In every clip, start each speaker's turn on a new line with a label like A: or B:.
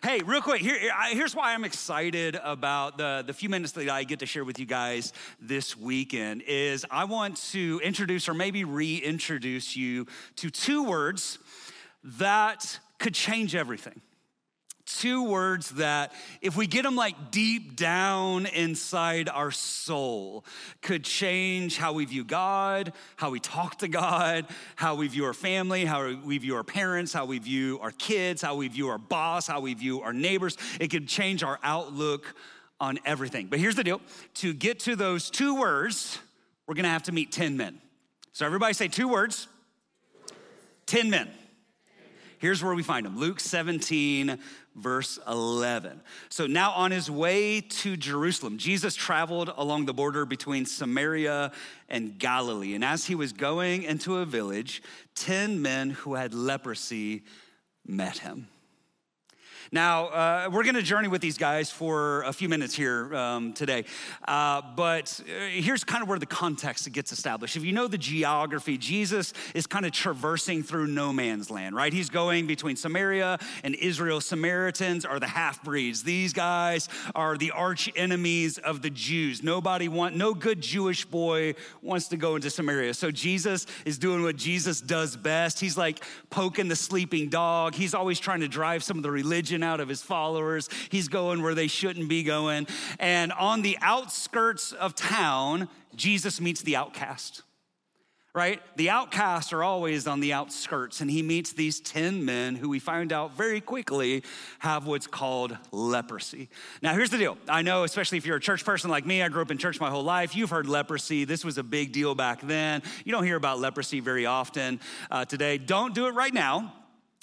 A: Hey, real quick, here, here's why I'm excited about the, the few minutes that I get to share with you guys this weekend is I want to introduce or maybe reintroduce you to two words that could change everything two words that, if we get them like deep down inside our soul, could change how we view God, how we talk to God, how we view our family, how we view our parents, how we view our kids, how we view our boss, how we view our neighbors. It could change our outlook on everything. But here's the deal to get to those two words, we're gonna have to meet 10 men. So everybody say two words 10 men. Here's where we find him Luke 17, verse 11. So now on his way to Jerusalem, Jesus traveled along the border between Samaria and Galilee. And as he was going into a village, 10 men who had leprosy met him. Now, uh, we're going to journey with these guys for a few minutes here um, today. Uh, but uh, here's kind of where the context gets established. If you know the geography, Jesus is kind of traversing through no man's land, right? He's going between Samaria and Israel. Samaritans are the half breeds. These guys are the arch enemies of the Jews. Nobody want, no good Jewish boy wants to go into Samaria. So Jesus is doing what Jesus does best. He's like poking the sleeping dog. He's always trying to drive some of the religion out of his followers. He's going where they shouldn't be going. And on the outskirts of town, Jesus meets the outcast right? The outcasts are always on the outskirts, and he meets these 10 men who we find out very quickly have what's called leprosy. Now, here's the deal. I know, especially if you're a church person like me, I grew up in church my whole life, you've heard leprosy. This was a big deal back then. You don't hear about leprosy very often uh, today. Don't do it right now.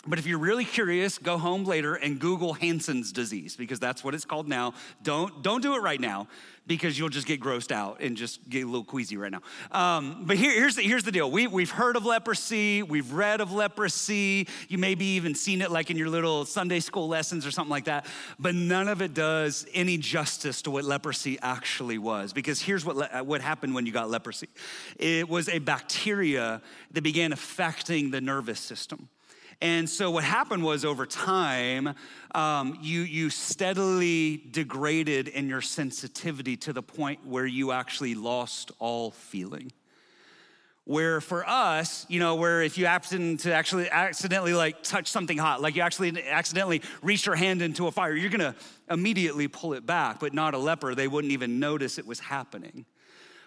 A: But if you're really curious, go home later and Google Hansen's disease because that's what it's called now. Don't, don't do it right now because you'll just get grossed out and just get a little queasy right now. Um, but here, here's, the, here's the deal we, we've heard of leprosy, we've read of leprosy, you maybe even seen it like in your little Sunday school lessons or something like that, but none of it does any justice to what leprosy actually was. Because here's what, what happened when you got leprosy it was a bacteria that began affecting the nervous system. And so what happened was over time, um, you, you steadily degraded in your sensitivity to the point where you actually lost all feeling. Where for us, you know, where if you happen to actually accidentally like touch something hot, like you actually accidentally reach your hand into a fire, you're gonna immediately pull it back, but not a leper. They wouldn't even notice it was happening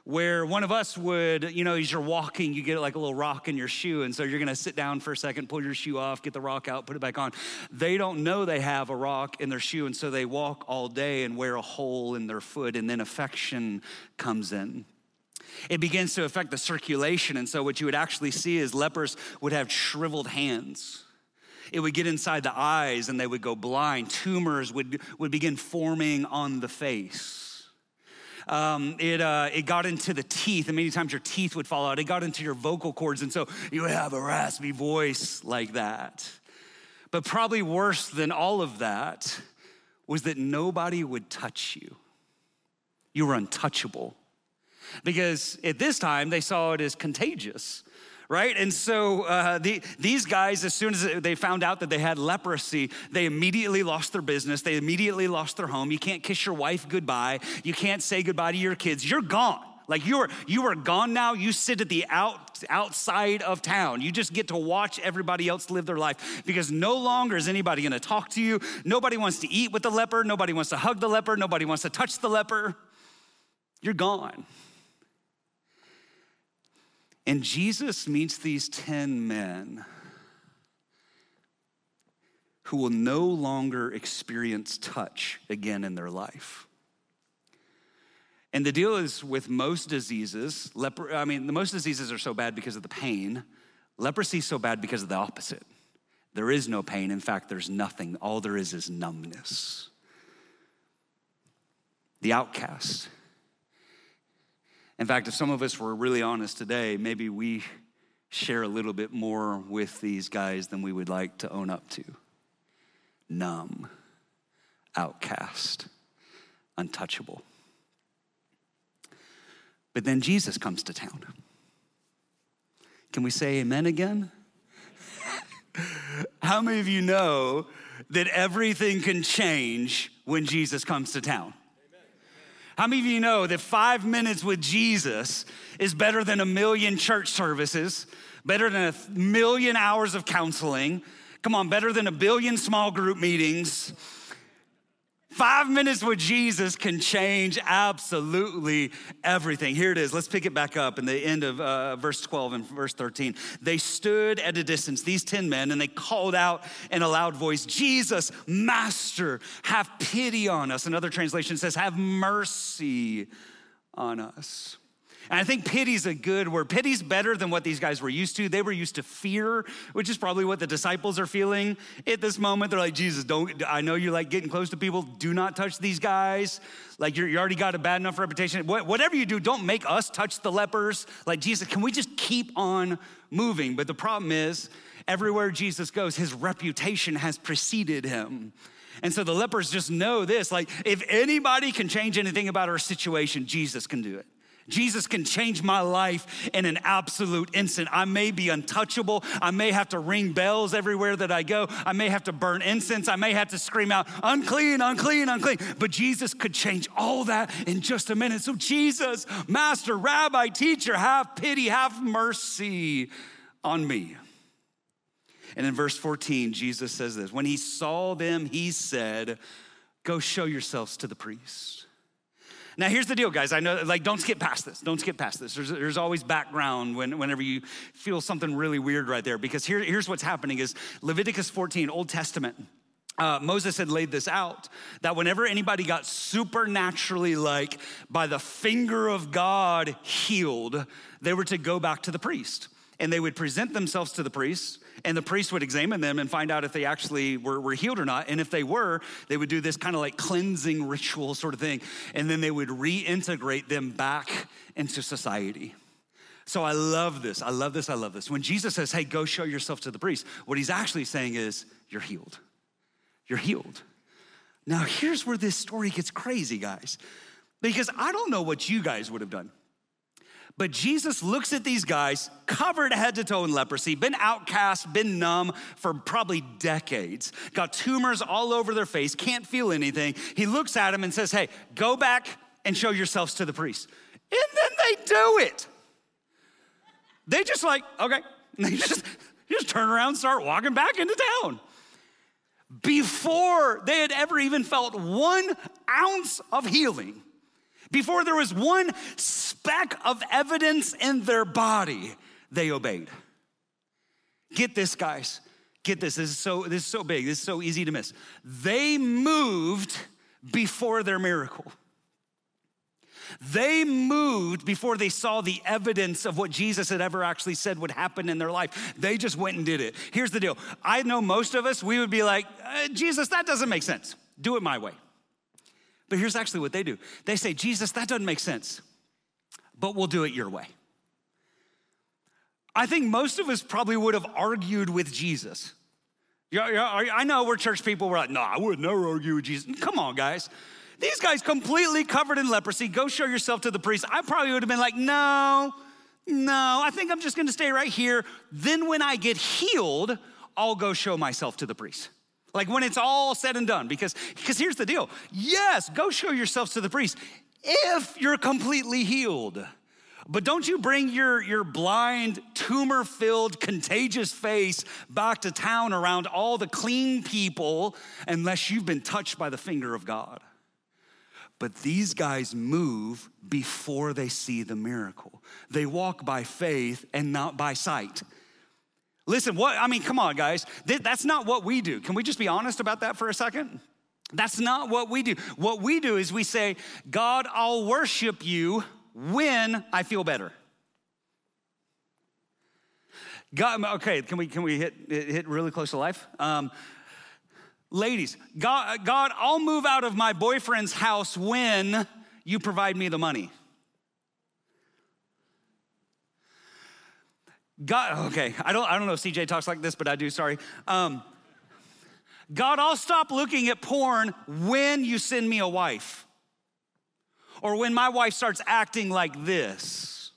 A: where one of us would, you know, as you're walking, you get like a little rock in your shoe. And so you're gonna sit down for a second, pull your shoe off, get the rock out, put it back on. They don't know they have a rock in their shoe. And so they walk all day and wear a hole in their foot. And then affection comes in. It begins to affect the circulation. And so what you would actually see is lepers would have shriveled hands. It would get inside the eyes and they would go blind. Tumors would, would begin forming on the face um, it, uh, it got into the teeth, and many times your teeth would fall out. It got into your vocal cords, and so you would have a raspy voice like that. But probably worse than all of that was that nobody would touch you. You were untouchable. Because at this time, they saw it as contagious right? And so uh, the, these guys, as soon as they found out that they had leprosy, they immediately lost their business. They immediately lost their home. You can't kiss your wife goodbye. You can't say goodbye to your kids. You're gone. Like you are, you are gone now. You sit at the out, outside of town. You just get to watch everybody else live their life because no longer is anybody going to talk to you. Nobody wants to eat with the leper. Nobody wants to hug the leper. Nobody wants to touch the leper. You're gone. And Jesus meets these 10 men who will no longer experience touch again in their life. And the deal is with most diseases, leper, I mean, the most diseases are so bad because of the pain. Leprosy is so bad because of the opposite. There is no pain. In fact, there's nothing. All there is is numbness. The outcast in fact, if some of us were really honest today, maybe we share a little bit more with these guys than we would like to own up to. Numb, outcast, untouchable. But then Jesus comes to town. Can we say amen again? How many of you know that everything can change when Jesus comes to town? How many of you know that five minutes with Jesus is better than a million church services, better than a million hours of counseling? Come on, better than a billion small group meetings Five minutes with Jesus can change absolutely everything. Here it is. Let's pick it back up in the end of uh, verse 12 and verse 13. They stood at a distance, these 10 men, and they called out in a loud voice, Jesus, Master, have pity on us. Another translation says, Have mercy on us. And I think pity's a good word. Pity's better than what these guys were used to. They were used to fear, which is probably what the disciples are feeling at this moment. They're like, Jesus, don't, I know you like getting close to people. Do not touch these guys. Like, you already got a bad enough reputation. Whatever you do, don't make us touch the lepers. Like, Jesus, can we just keep on moving? But the problem is, everywhere Jesus goes, his reputation has preceded him. And so the lepers just know this like, if anybody can change anything about our situation, Jesus can do it. Jesus can change my life in an absolute instant. I may be untouchable. I may have to ring bells everywhere that I go. I may have to burn incense. I may have to scream out, unclean, unclean, unclean. But Jesus could change all that in just a minute. So, Jesus, Master, Rabbi, Teacher, have pity, have mercy on me. And in verse 14, Jesus says this When he saw them, he said, Go show yourselves to the priests. Now, here's the deal, guys. I know, like, don't skip past this. Don't skip past this. There's, there's always background when, whenever you feel something really weird right there, because here, here's what's happening is Leviticus 14, Old Testament. Uh, Moses had laid this out that whenever anybody got supernaturally, like by the finger of God, healed, they were to go back to the priest and they would present themselves to the priest and the priest would examine them and find out if they actually were, were healed or not. And if they were, they would do this kind of like cleansing ritual sort of thing. And then they would reintegrate them back into society. So I love this. I love this. I love this. When Jesus says, hey, go show yourself to the priest, what he's actually saying is, you're healed. You're healed. Now, here's where this story gets crazy, guys, because I don't know what you guys would have done. But Jesus looks at these guys covered head to toe in leprosy, been outcast, been numb for probably decades, got tumors all over their face, can't feel anything. He looks at them and says, Hey, go back and show yourselves to the priest. And then they do it. They just like, okay. And they just, just turn around and start walking back into town. Before they had ever even felt one ounce of healing, before there was one speck of evidence in their body, they obeyed. Get this, guys. Get this. This is so, this is so big. This is so easy to miss. They moved before their miracle. They moved before they saw the evidence of what Jesus had ever actually said would happen in their life. They just went and did it. Here's the deal I know most of us, we would be like, uh, Jesus, that doesn't make sense. Do it my way. But here's actually what they do they say, Jesus, that doesn't make sense, but we'll do it your way. I think most of us probably would have argued with Jesus. Yeah, yeah, I know we're church people. We're like, no, I would never argue with Jesus. Come on, guys. These guys completely covered in leprosy. Go show yourself to the priest. I probably would have been like, no, no, I think I'm just gonna stay right here. Then when I get healed, I'll go show myself to the priest. Like when it's all said and done, because, because here's the deal. Yes, go show yourselves to the priest if you're completely healed. But don't you bring your, your blind, tumor filled, contagious face back to town around all the clean people unless you've been touched by the finger of God. But these guys move before they see the miracle. They walk by faith and not by sight. Listen, what, I mean, come on, guys. That's not what we do. Can we just be honest about that for a second? That's not what we do. What we do is we say, God, I'll worship you when I feel better. God, okay, can we can we hit hit really close to life? Um, ladies, God, God, I'll move out of my boyfriend's house when you provide me the money. God, okay, I don't, I don't know if CJ talks like this, but I do, sorry. Um, God, I'll stop looking at porn when you send me a wife or when my wife starts acting like this.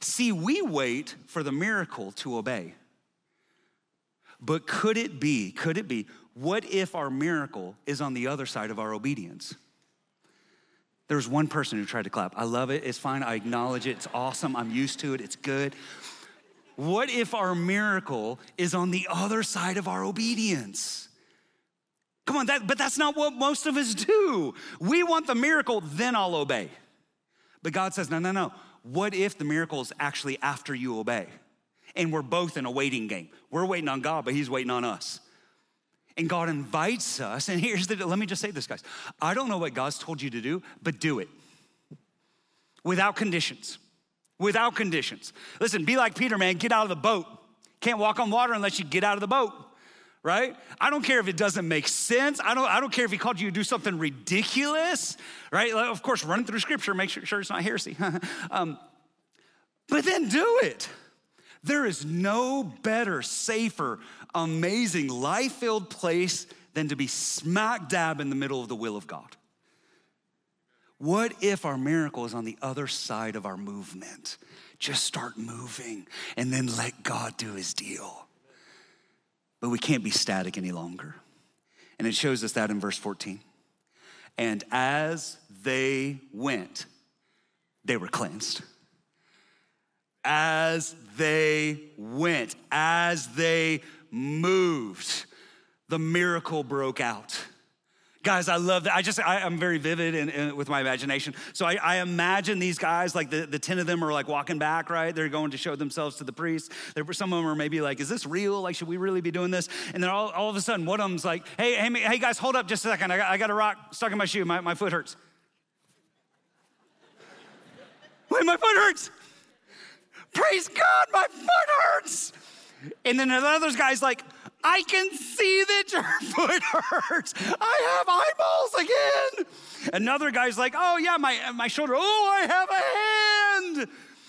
A: See, we wait for the miracle to obey. But could it be, could it be, what if our miracle is on the other side of our obedience? There was one person who tried to clap. I love it. It's fine. I acknowledge it. It's awesome. I'm used to it. It's good. What if our miracle is on the other side of our obedience? Come on, that, but that's not what most of us do. We want the miracle, then I'll obey. But God says, no, no, no. What if the miracle is actually after you obey? And we're both in a waiting game. We're waiting on God, but He's waiting on us. And God invites us, and here's the let me just say this, guys. I don't know what God's told you to do, but do it without conditions. Without conditions. Listen, be like Peter, man, get out of the boat. Can't walk on water unless you get out of the boat right? I don't care if it doesn't make sense. I don't, I don't care if he called you to do something ridiculous, right? Like, of course, running through scripture, make sure, sure it's not heresy. um, but then do it. There is no better, safer, amazing, life filled place than to be smack dab in the middle of the will of God. What if our miracle is on the other side of our movement? Just start moving and then let God do his deal. But we can't be static any longer. And it shows us that in verse 14. And as they went, they were cleansed as they went, as they moved, the miracle broke out. Guys, I love that. I just, I, am very vivid in, in, with my imagination. So I, I, imagine these guys, like the, the 10 of them are like walking back, right? They're going to show themselves to the priest. There, some of them are maybe like, is this real? Like, should we really be doing this? And then all, all of a sudden, one of them's like, hey, hey, hey guys, hold up just a second. I got, I got a rock stuck in my shoe. My, my foot hurts. Wait, my foot hurts. Praise God, my foot hurts. And then another guy's like, I can see that your foot hurts. I have eyeballs again. Another guy's like, oh yeah, my, my shoulder. Oh, I have a hand.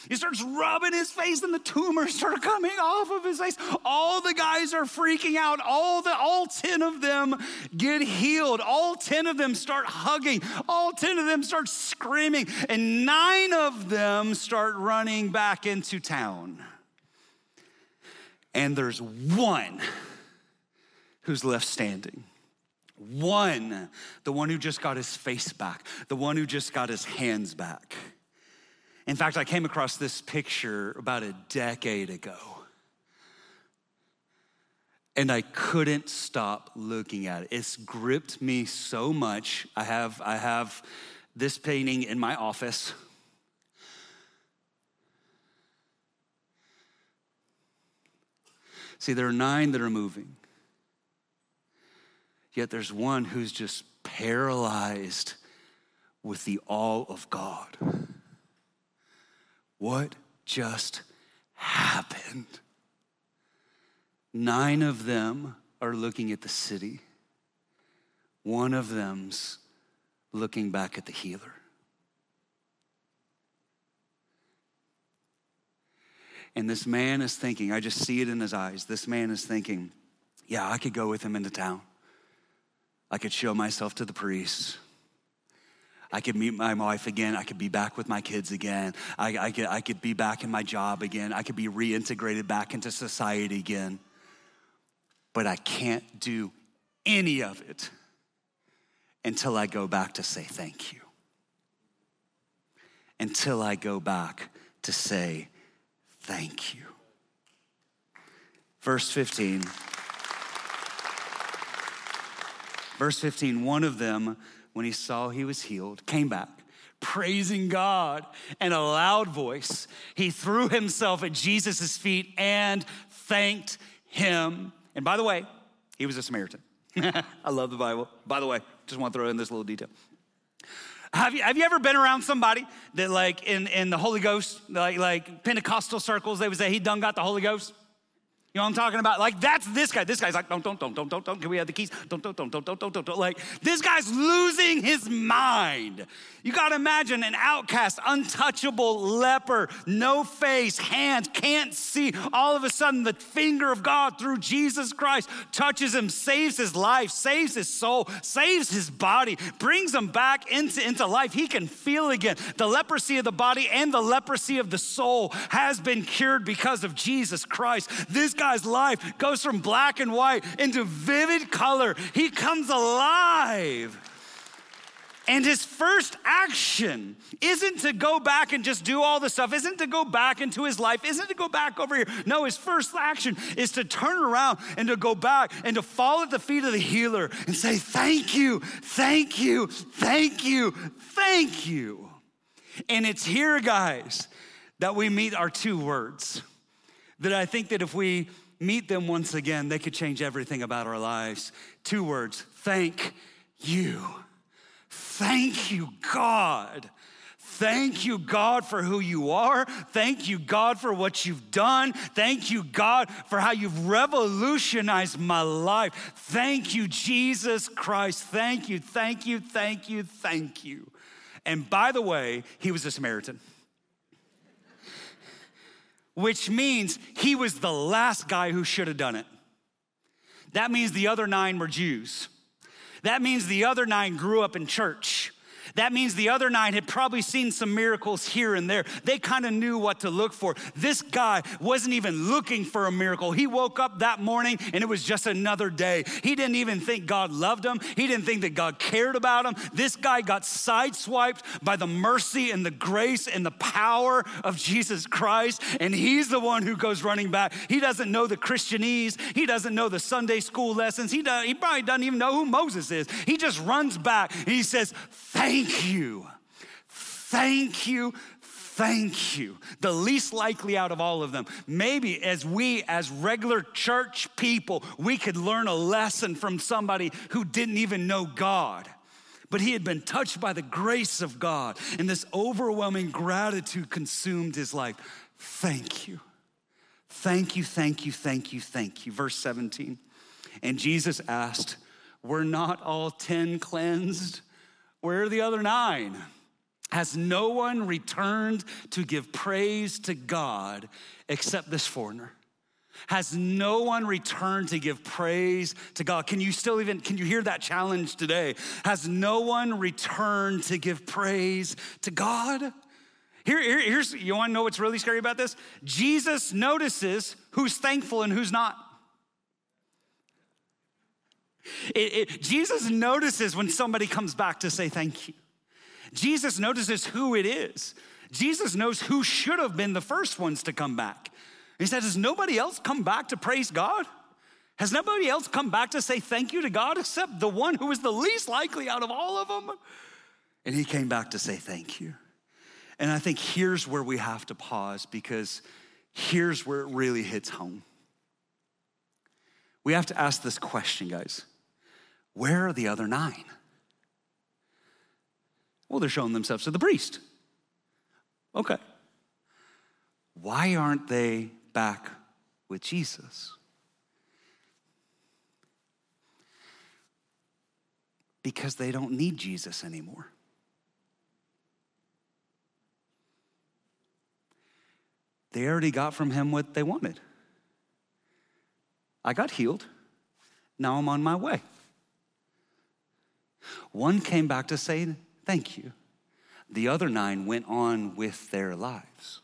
A: He starts rubbing his face and the tumors start coming off of his face. All the guys are freaking out. All the all 10 of them get healed. All 10 of them start hugging. All 10 of them start screaming. And 9 of them start running back into town. And there's one who's left standing. One, the one who just got his face back, the one who just got his hands back. In fact, I came across this picture about a decade ago. And I couldn't stop looking at it. It's gripped me so much. I have, I have this painting in my office. See, there are nine that are moving. Yet there's one who's just paralyzed with the awe of God. What just happened? Nine of them are looking at the city, one of them's looking back at the healer. And this man is thinking, I just see it in his eyes. This man is thinking, yeah, I could go with him into town. I could show myself to the priests. I could meet my wife again. I could be back with my kids again. I, I, could, I could be back in my job again. I could be reintegrated back into society again. But I can't do any of it until I go back to say thank you. Until I go back to say thank you. Verse 15. Verse 15, one of them when he saw he was healed, came back, praising God in a loud voice. He threw himself at Jesus' feet and thanked him. And by the way, he was a Samaritan. I love the Bible. By the way, just want to throw in this little detail. Have you, have you ever been around somebody that like in, in the Holy Ghost, like, like Pentecostal circles, they would say he done got the Holy Ghost? You know what I'm talking about? Like that's this guy. This guy's like, don't, don't, don't, don't, don't, don't. Can we have the keys? Don't, don't, don't, don't, don't, don't, don't. Like this guy's losing his mind. You got to imagine an outcast, untouchable leper, no face, hands, can't see. All of a sudden, the finger of God through Jesus Christ touches him, saves his life, saves his soul, saves his body, brings him back into, into life. He can feel again. The leprosy of the body and the leprosy of the soul has been cured because of Jesus Christ. This guy's life goes from black and white into vivid color. He comes alive. And his first action isn't to go back and just do all the stuff, isn't to go back into his life, isn't to go back over here. No, his first action is to turn around and to go back and to fall at the feet of the healer and say, Thank you, thank you, thank you, thank you. And it's here, guys, that we meet our two words that I think that if we meet them once again, they could change everything about our lives. Two words thank you. Thank you, God. Thank you, God, for who you are. Thank you, God, for what you've done. Thank you, God, for how you've revolutionized my life. Thank you, Jesus Christ. Thank you, thank you, thank you, thank you. And by the way, he was a Samaritan, which means he was the last guy who should have done it. That means the other nine were Jews. That means the other nine grew up in church. That means the other nine had probably seen some miracles here and there. They kind of knew what to look for. This guy wasn't even looking for a miracle. He woke up that morning and it was just another day. He didn't even think God loved him, he didn't think that God cared about him. This guy got sideswiped by the mercy and the grace and the power of Jesus Christ. And he's the one who goes running back. He doesn't know the Christianese, he doesn't know the Sunday school lessons. He, does, he probably doesn't even know who Moses is. He just runs back and he says, Thank Thank you. Thank you. Thank you. The least likely out of all of them. Maybe as we, as regular church people, we could learn a lesson from somebody who didn't even know God but he had been touched by the grace of God, and this overwhelming gratitude consumed his life. Thank you. Thank you, thank you, thank you, thank you. Verse 17. And Jesus asked, Were not all 10 cleansed? Where are the other nine? Has no one returned to give praise to God except this foreigner? Has no one returned to give praise to God? Can you still even, can you hear that challenge today? Has no one returned to give praise to God? Here, here, here's, you wanna know what's really scary about this? Jesus notices who's thankful and who's not. It, it, Jesus notices when somebody comes back to say thank you. Jesus notices who it is. Jesus knows who should have been the first ones to come back. He said, Has nobody else come back to praise God? Has nobody else come back to say thank you to God except the one who was the least likely out of all of them? And he came back to say thank you. And I think here's where we have to pause because here's where it really hits home. We have to ask this question, guys where are the other nine? Well, they're showing themselves to the priest. Okay. Why aren't they back with Jesus? Because they don't need Jesus anymore. They already got from him what they wanted. I got healed. Now I'm on my way. One came back to say thank you. The other nine went on with their lives.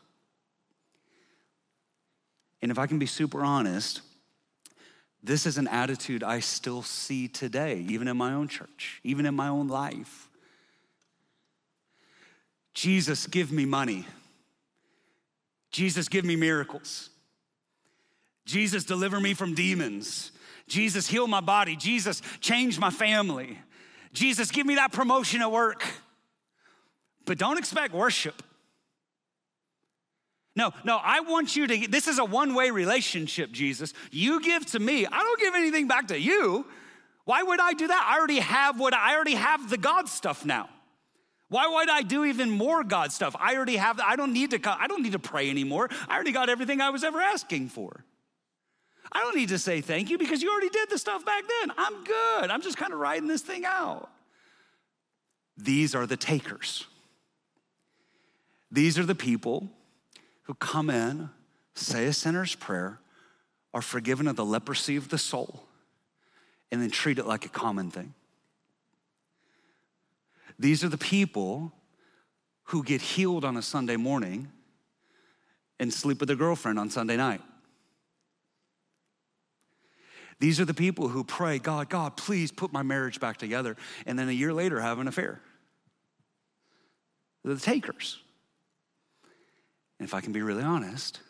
A: And if I can be super honest, this is an attitude I still see today, even in my own church, even in my own life. Jesus, give me money. Jesus, give me miracles. Jesus, deliver me from demons. Jesus, heal my body. Jesus, change my family. Jesus, give me that promotion at work. But don't expect worship. No, no, I want you to, this is a one way relationship, Jesus. You give to me, I don't give anything back to you. Why would I do that? I already have what I already have the God stuff now. Why would I do even more God stuff? I already have, I don't need to, I don't need to pray anymore. I already got everything I was ever asking for. I don't need to say thank you because you already did the stuff back then. I'm good. I'm just kind of riding this thing out. These are the takers. These are the people who come in, say a sinner's prayer, are forgiven of the leprosy of the soul, and then treat it like a common thing. These are the people who get healed on a Sunday morning and sleep with their girlfriend on Sunday night. These are the people who pray, God, God, please put my marriage back together, and then a year later have an affair. They're the takers. And if I can be really honest,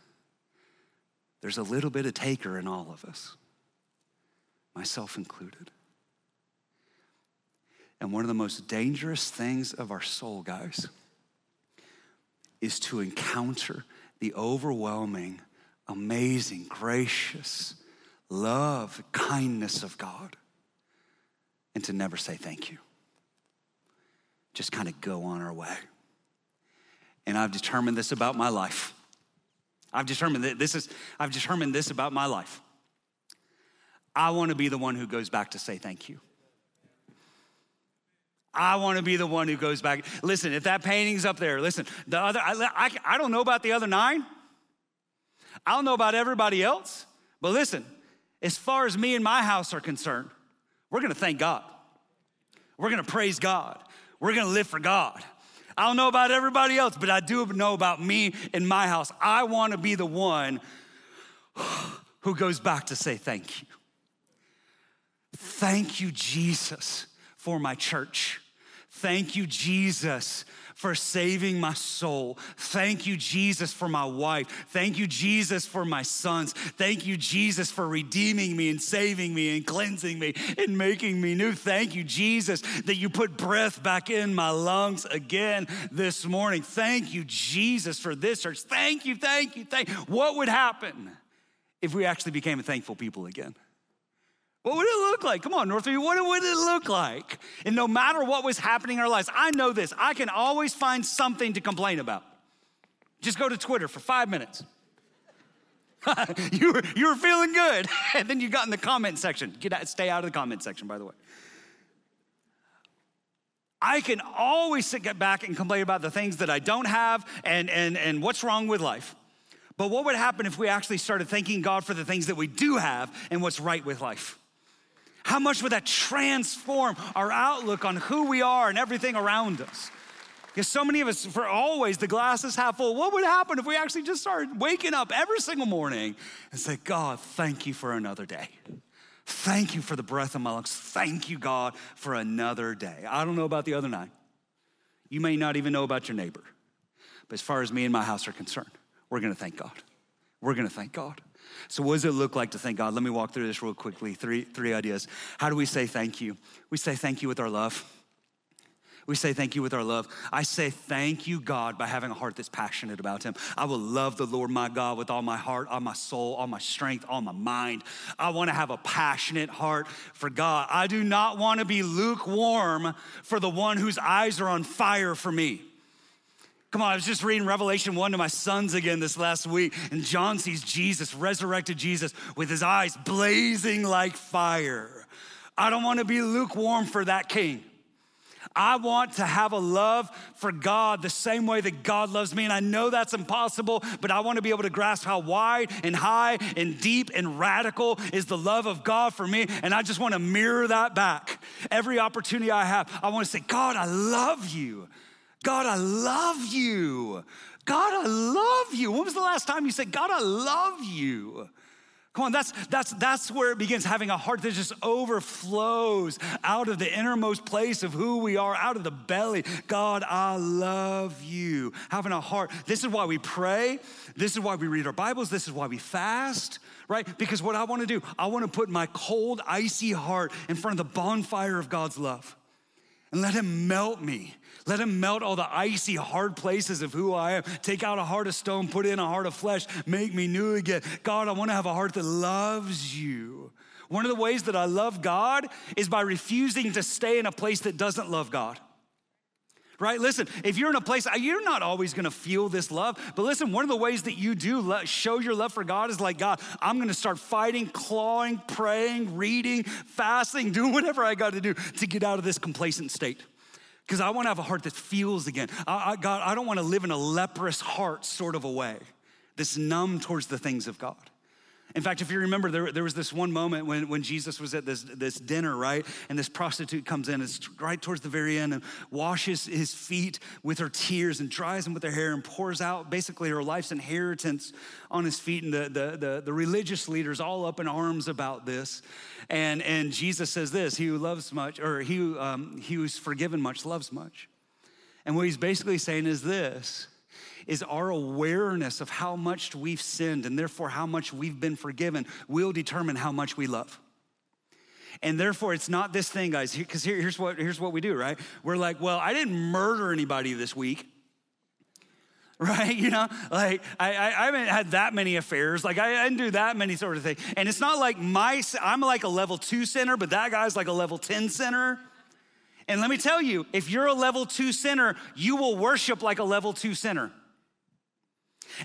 A: there's a little bit of taker in all of us, myself included. And one of the most dangerous things of our soul, guys, is to encounter the overwhelming, amazing, gracious love, kindness of God, and to never say thank you. Just kind of go on our way. And I've determined this about my life. I've determined that this is, I've determined this about my life. I want to be the one who goes back to say thank you. I want to be the one who goes back. Listen, if that painting's up there, listen, the other, I, I, I don't know about the other nine. I don't know about everybody else. But listen, as far as me and my house are concerned, we're gonna thank God. We're gonna praise God. We're gonna live for God. I don't know about everybody else, but I do know about me and my house. I wanna be the one who goes back to say thank you. Thank you, Jesus, for my church. Thank you, Jesus, for saving my soul. Thank you, Jesus, for my wife. Thank you, Jesus, for my sons. Thank you, Jesus, for redeeming me and saving me and cleansing me and making me new. Thank you, Jesus, that you put breath back in my lungs again this morning. Thank you, Jesus, for this church. Thank you, thank you, thank you. What would happen if we actually became a thankful people again? What would it look like? Come on, Northview, what would it look like? And no matter what was happening in our lives, I know this, I can always find something to complain about. Just go to Twitter for five minutes. you, were, you were feeling good. and then you got in the comment section. Get out, stay out of the comment section, by the way. I can always sit back and complain about the things that I don't have and, and, and what's wrong with life. But what would happen if we actually started thanking God for the things that we do have and what's right with life? How much would that transform our outlook on who we are and everything around us? Because so many of us, for always, the glass is half full. What would happen if we actually just started waking up every single morning and say, God, thank you for another day? Thank you for the breath of my lungs. Thank you, God, for another day. I don't know about the other nine. You may not even know about your neighbor. But as far as me and my house are concerned, we're gonna thank God. We're gonna thank God. So, what does it look like to thank God? Let me walk through this real quickly. Three, three ideas. How do we say thank you? We say thank you with our love. We say thank you with our love. I say thank you, God, by having a heart that's passionate about Him. I will love the Lord my God with all my heart, all my soul, all my strength, all my mind. I want to have a passionate heart for God. I do not want to be lukewarm for the one whose eyes are on fire for me. Come on, I was just reading Revelation 1 to my sons again this last week, and John sees Jesus, resurrected Jesus, with his eyes blazing like fire. I don't want to be lukewarm for that king. I want to have a love for God the same way that God loves me. And I know that's impossible, but I want to be able to grasp how wide and high and deep and radical is the love of God for me. And I just want to mirror that back. Every opportunity I have, I want to say, God, I love you. God, I love you. God, I love you. When was the last time you said, God, I love you? Come on, that's, that's, that's where it begins having a heart that just overflows out of the innermost place of who we are, out of the belly. God, I love you. Having a heart. This is why we pray. This is why we read our Bibles. This is why we fast, right? Because what I want to do, I want to put my cold, icy heart in front of the bonfire of God's love and let Him melt me let him melt all the icy, hard places of who I am. Take out a heart of stone, put in a heart of flesh, make me new again. God, I want to have a heart that loves you. One of the ways that I love God is by refusing to stay in a place that doesn't love God. Right? Listen, if you're in a place, you're not always gonna feel this love, but listen, one of the ways that you do show your love for God is like, God, I'm gonna start fighting, clawing, praying, reading, fasting, doing whatever I gotta do to get out of this complacent state because I want to have a heart that feels again. I, I, God, I don't want to live in a leprous heart sort of a way that's numb towards the things of God. In fact, if you remember, there, there was this one moment when, when Jesus was at this, this dinner, right? And this prostitute comes in, it's right towards the very end, and washes his feet with her tears and dries them with her hair and pours out basically her life's inheritance on his feet. And the, the, the, the religious leaders all up in arms about this. And, and Jesus says this He who loves much, or he, um, he who's forgiven much, loves much. And what he's basically saying is this is our awareness of how much we've sinned and therefore how much we've been forgiven will determine how much we love. And therefore, it's not this thing, guys, because here, here's, what, here's what we do, right? We're like, well, I didn't murder anybody this week right? You know, like I, I, haven't had that many affairs. Like I, I, didn't do that many sort of things. And it's not like my, I'm like a level two sinner, but that guy's like a level 10 sinner. And let me tell you, if you're a level two sinner, you will worship like a level two sinner.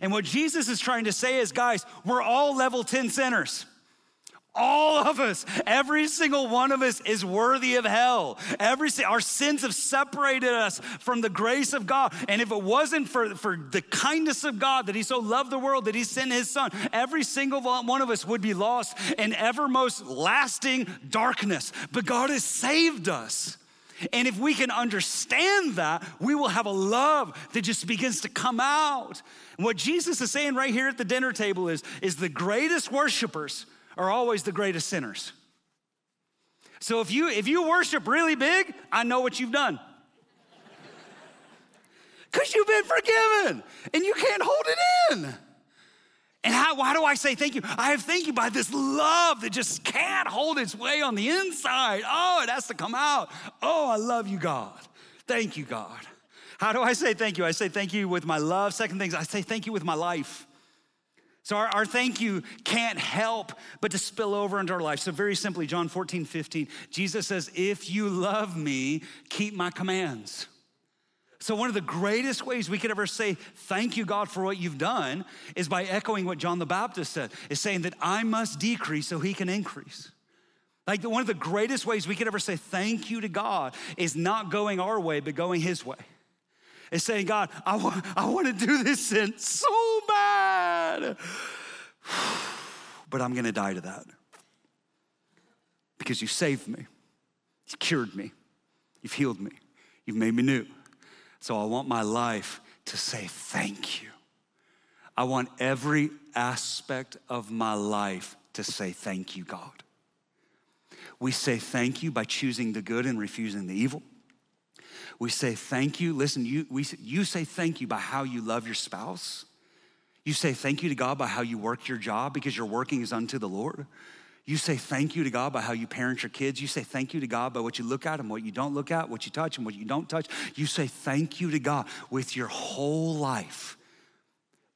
A: And what Jesus is trying to say is, guys, we're all level 10 sinners. All of us, every single one of us is worthy of hell. Every our sins have separated us from the grace of God. And if it wasn't for, for the kindness of God that He so loved the world that He sent His Son, every single one of us would be lost in evermost lasting darkness. But God has saved us. And if we can understand that, we will have a love that just begins to come out. And what Jesus is saying right here at the dinner table is, is the greatest worshipers are always the greatest sinners. So if you if you worship really big, I know what you've done. Cuz you've been forgiven and you can't hold it in. And how, why do I say thank you? I have thank you by this love that just can't hold its way on the inside. Oh, it has to come out. Oh, I love you, God. Thank you, God. How do I say thank you? I say thank you with my love. Second thing is I say thank you with my life. So our, our thank you can't help but to spill over into our life. So very simply, John 14, 15, Jesus says, if you love me, keep my commands. So, one of the greatest ways we could ever say, Thank you, God, for what you've done, is by echoing what John the Baptist said, is saying that I must decrease so he can increase. Like one of the greatest ways we could ever say thank you to God is not going our way, but going his way. Is saying, God, I want, I want to do this sin so bad, but I'm going to die to that because you saved me, you cured me, you've healed me, you've made me new. So I want my life to say thank you. I want every aspect of my life to say thank you, God. We say thank you by choosing the good and refusing the evil. We say thank you. Listen, you, we, you say thank you by how you love your spouse. You say thank you to God by how you work your job because your working is unto the Lord. You say thank you to God by how you parent your kids. You say thank you to God by what you look at and what you don't look at, what you touch and what you don't touch. You say thank you to God with your whole life.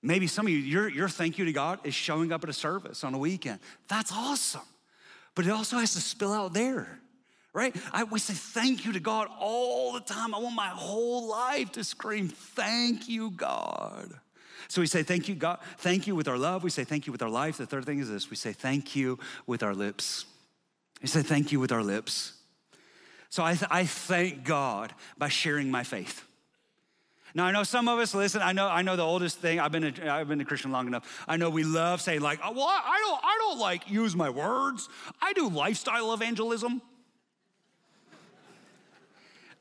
A: Maybe some of you, your, your thank you to God is showing up at a service on a weekend. That's awesome. But it also has to spill out there, right? I, we say thank you to God all the time. I want my whole life to scream, thank you, God. So we say thank you, God, thank you with our love. We say thank you with our life. The third thing is this we say thank you with our lips. We say thank you with our lips. So I, th- I thank God by sharing my faith. Now I know some of us listen. I know I know the oldest thing. I've been a, I've been a Christian long enough. I know we love saying like, oh, well, I don't I don't like use my words. I do lifestyle evangelism.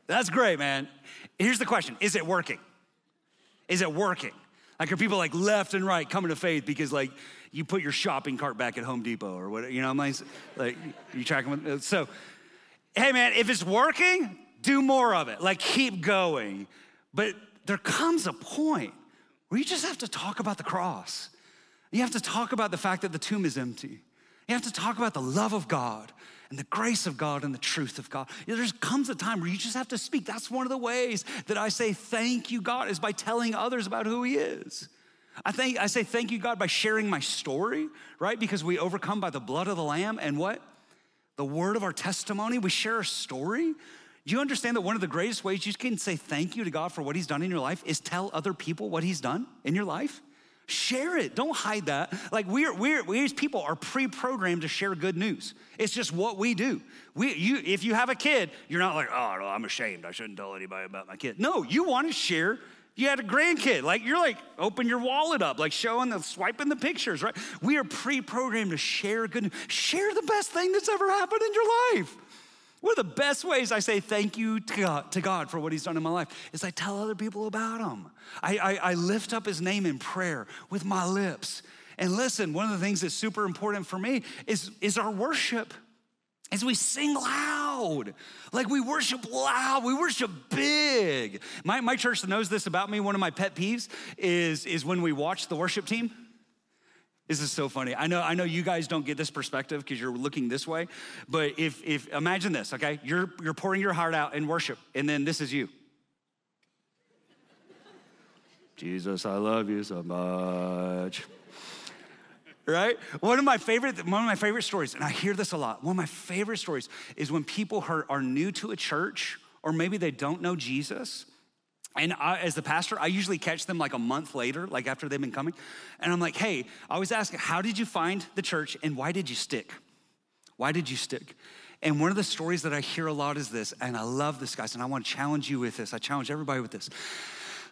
A: That's great, man. Here's the question: Is it working? Is it working? Like, are people like left and right coming to faith because like you put your shopping cart back at Home Depot or what? You know, I'm like, like you tracking with. So, hey man, if it's working, do more of it. Like, keep going. But there comes a point where you just have to talk about the cross. You have to talk about the fact that the tomb is empty. You have to talk about the love of God and the grace of God and the truth of God. There comes a time where you just have to speak. That's one of the ways that I say thank you, God, is by telling others about who He is. I think I say thank you, God, by sharing my story, right? Because we overcome by the blood of the Lamb and what? The word of our testimony. We share a story. Do you understand that one of the greatest ways you can say thank you to God for what He's done in your life is tell other people what He's done in your life? Share it. Don't hide that. Like we're, we're, we as people are pre-programmed to share good news. It's just what we do. We, you, if you have a kid, you're not like, oh, no, I'm ashamed. I shouldn't tell anybody about my kid. No, you want to share You had a grandkid, like you're like open your wallet up, like showing the swiping the pictures, right? We are pre-programmed to share good, news. share the best thing that's ever happened in your life. One of the best ways I say thank you to God, for what He's done in my life is I tell other people about Him. I, I, I lift up His name in prayer with my lips. And listen, one of the things that's super important for me is, is our worship. As we sing loud, like we worship loud, we worship big. My, my church knows this about me. One of my pet peeves is, is when we watch the worship team this is so funny. I know, I know you guys don't get this perspective because you're looking this way, but if, if imagine this, okay? You're, you're pouring your heart out in worship, and then this is you. Jesus, I love you so much. Right? One of my favorite, one of my favorite stories, and I hear this a lot. One of my favorite stories is when people are, are new to a church, or maybe they don't know Jesus, and I, as the pastor, I usually catch them like a month later, like after they've been coming. And I'm like, hey, I always ask, how did you find the church and why did you stick? Why did you stick? And one of the stories that I hear a lot is this, and I love this, guys, and I want to challenge you with this. I challenge everybody with this.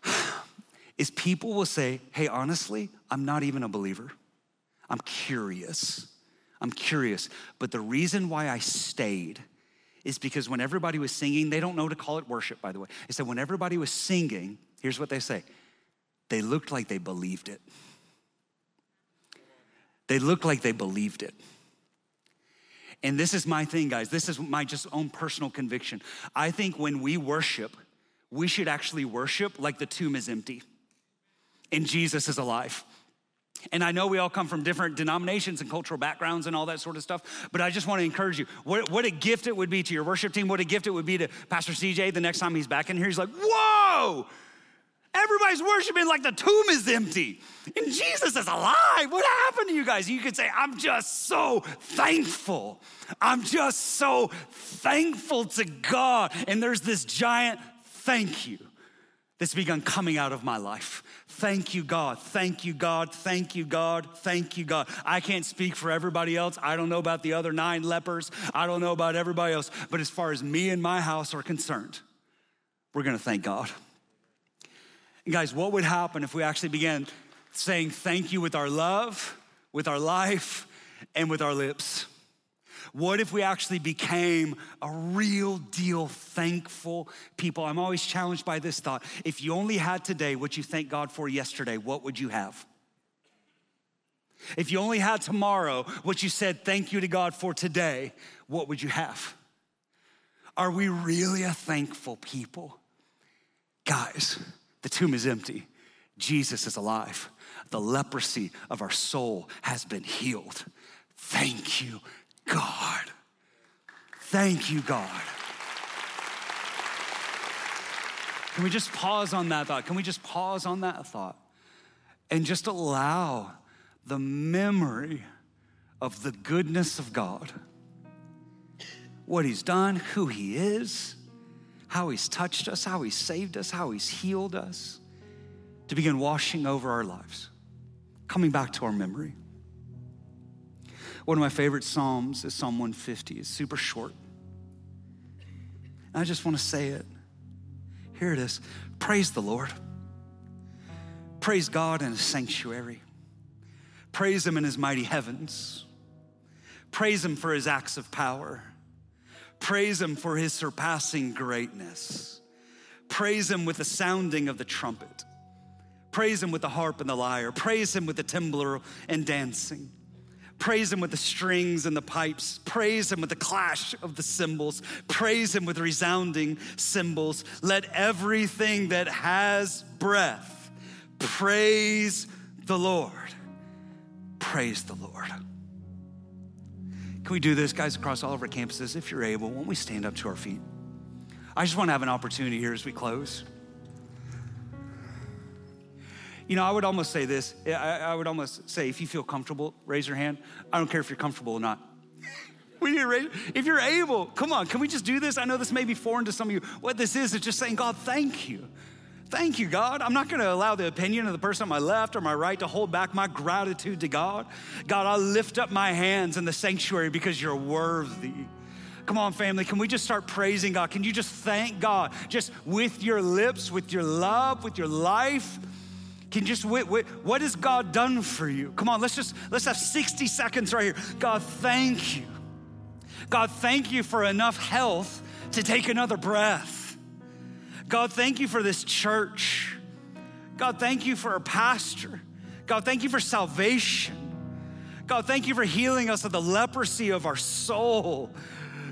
A: Is people will say, hey, honestly, I'm not even a believer. I'm curious. I'm curious. But the reason why I stayed is because when everybody was singing, they don't know to call it worship, by the way. They said when everybody was singing, here's what they say they looked like they believed it. They looked like they believed it. And this is my thing, guys. This is my just own personal conviction. I think when we worship, we should actually worship like the tomb is empty and Jesus is alive. And I know we all come from different denominations and cultural backgrounds and all that sort of stuff, but I just want to encourage you. What, what a gift it would be to your worship team. What a gift it would be to Pastor CJ the next time he's back in here. He's like, whoa, everybody's worshiping like the tomb is empty and Jesus is alive. What happened to you guys? You could say, I'm just so thankful. I'm just so thankful to God. And there's this giant thank you that's begun coming out of my life. Thank you, God. Thank you, God. Thank you, God. Thank you, God. I can't speak for everybody else. I don't know about the other nine lepers. I don't know about everybody else. But as far as me and my house are concerned, we're going to thank God. And guys, what would happen if we actually began saying thank you with our love, with our life, and with our lips? What if we actually became a real deal thankful people? I'm always challenged by this thought. If you only had today what you thank God for yesterday, what would you have? If you only had tomorrow what you said thank you to God for today, what would you have? Are we really a thankful people? Guys, the tomb is empty. Jesus is alive. The leprosy of our soul has been healed. Thank you, God. Thank you, God. Can we just pause on that thought? Can we just pause on that thought and just allow the memory of the goodness of God, what He's done, who He is, how He's touched us, how He's saved us, how He's healed us, to begin washing over our lives, coming back to our memory. One of my favorite Psalms is Psalm 150. It's super short. And I just want to say it. Here it is Praise the Lord. Praise God in His sanctuary. Praise Him in His mighty heavens. Praise Him for His acts of power. Praise Him for His surpassing greatness. Praise Him with the sounding of the trumpet. Praise Him with the harp and the lyre. Praise Him with the timbrel and dancing. Praise Him with the strings and the pipes. Praise Him with the clash of the cymbals. Praise Him with resounding cymbals. Let everything that has breath praise the Lord. Praise the Lord. Can we do this, guys, across all of our campuses? If you're able, won't we stand up to our feet? I just want to have an opportunity here as we close. You know, I would almost say this. I, I would almost say, if you feel comfortable, raise your hand. I don't care if you're comfortable or not. if you're able, come on, can we just do this? I know this may be foreign to some of you. What this is is just saying, God, thank you. Thank you, God. I'm not going to allow the opinion of the person on my left or my right to hold back my gratitude to God. God, I lift up my hands in the sanctuary because you're worthy. Come on, family, can we just start praising God? Can you just thank God just with your lips, with your love, with your life? Can just wait, wait, what has God done for you? Come on, let's just let's have 60 seconds right here. God, thank you. God, thank you for enough health to take another breath. God, thank you for this church. God, thank you for our pastor. God, thank you for salvation. God, thank you for healing us of the leprosy of our soul.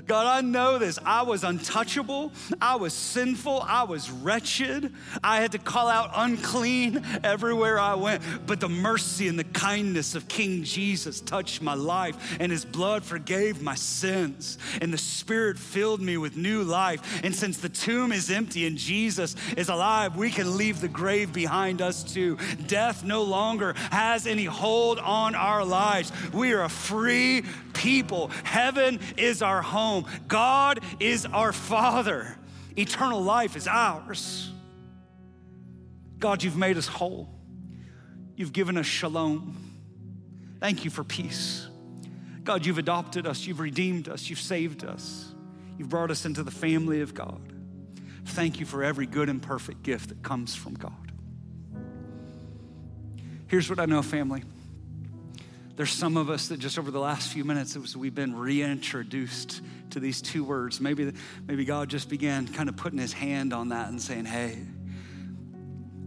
A: God, I know this. I was untouchable. I was sinful. I was wretched. I had to call out unclean everywhere I went. But the mercy and the kindness of King Jesus touched my life, and his blood forgave my sins. And the Spirit filled me with new life. And since the tomb is empty and Jesus is alive, we can leave the grave behind us too. Death no longer has any hold on our lives. We are a free people. Heaven is our home. God is our Father. Eternal life is ours. God, you've made us whole. You've given us shalom. Thank you for peace. God, you've adopted us, you've redeemed us, you've saved us, you've brought us into the family of God. Thank you for every good and perfect gift that comes from God. Here's what I know, family. There's some of us that just over the last few minutes, was, we've been reintroduced to these two words. Maybe, maybe God just began kind of putting his hand on that and saying, hey,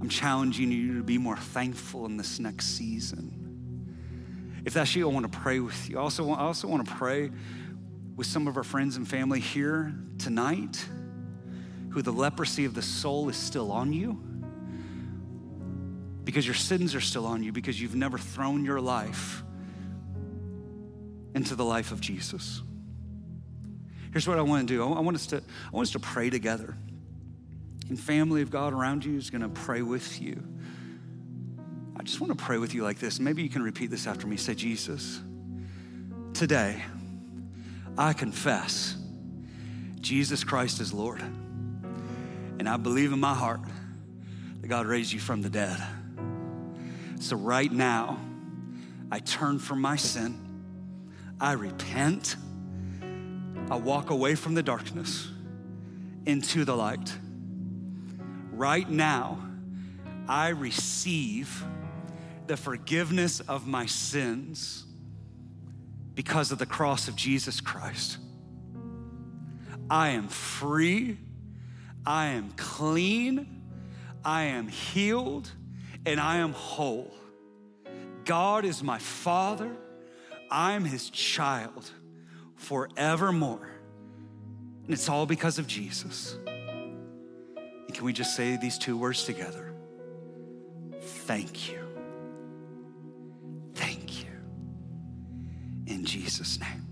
A: I'm challenging you to be more thankful in this next season. If that's you, I want to pray with you. Also, I also want to pray with some of our friends and family here tonight who the leprosy of the soul is still on you because your sins are still on you because you've never thrown your life into the life of Jesus. Here's what I want to do. I want us to, I want us to pray together. And family of God around you is going to pray with you. I just want to pray with you like this. Maybe you can repeat this after me. Say, Jesus, today I confess Jesus Christ is Lord. And I believe in my heart that God raised you from the dead. So right now, I turn from my sin I repent. I walk away from the darkness into the light. Right now, I receive the forgiveness of my sins because of the cross of Jesus Christ. I am free. I am clean. I am healed and I am whole. God is my Father. I'm his child forevermore. And it's all because of Jesus. And can we just say these two words together? Thank you. Thank you. In Jesus' name.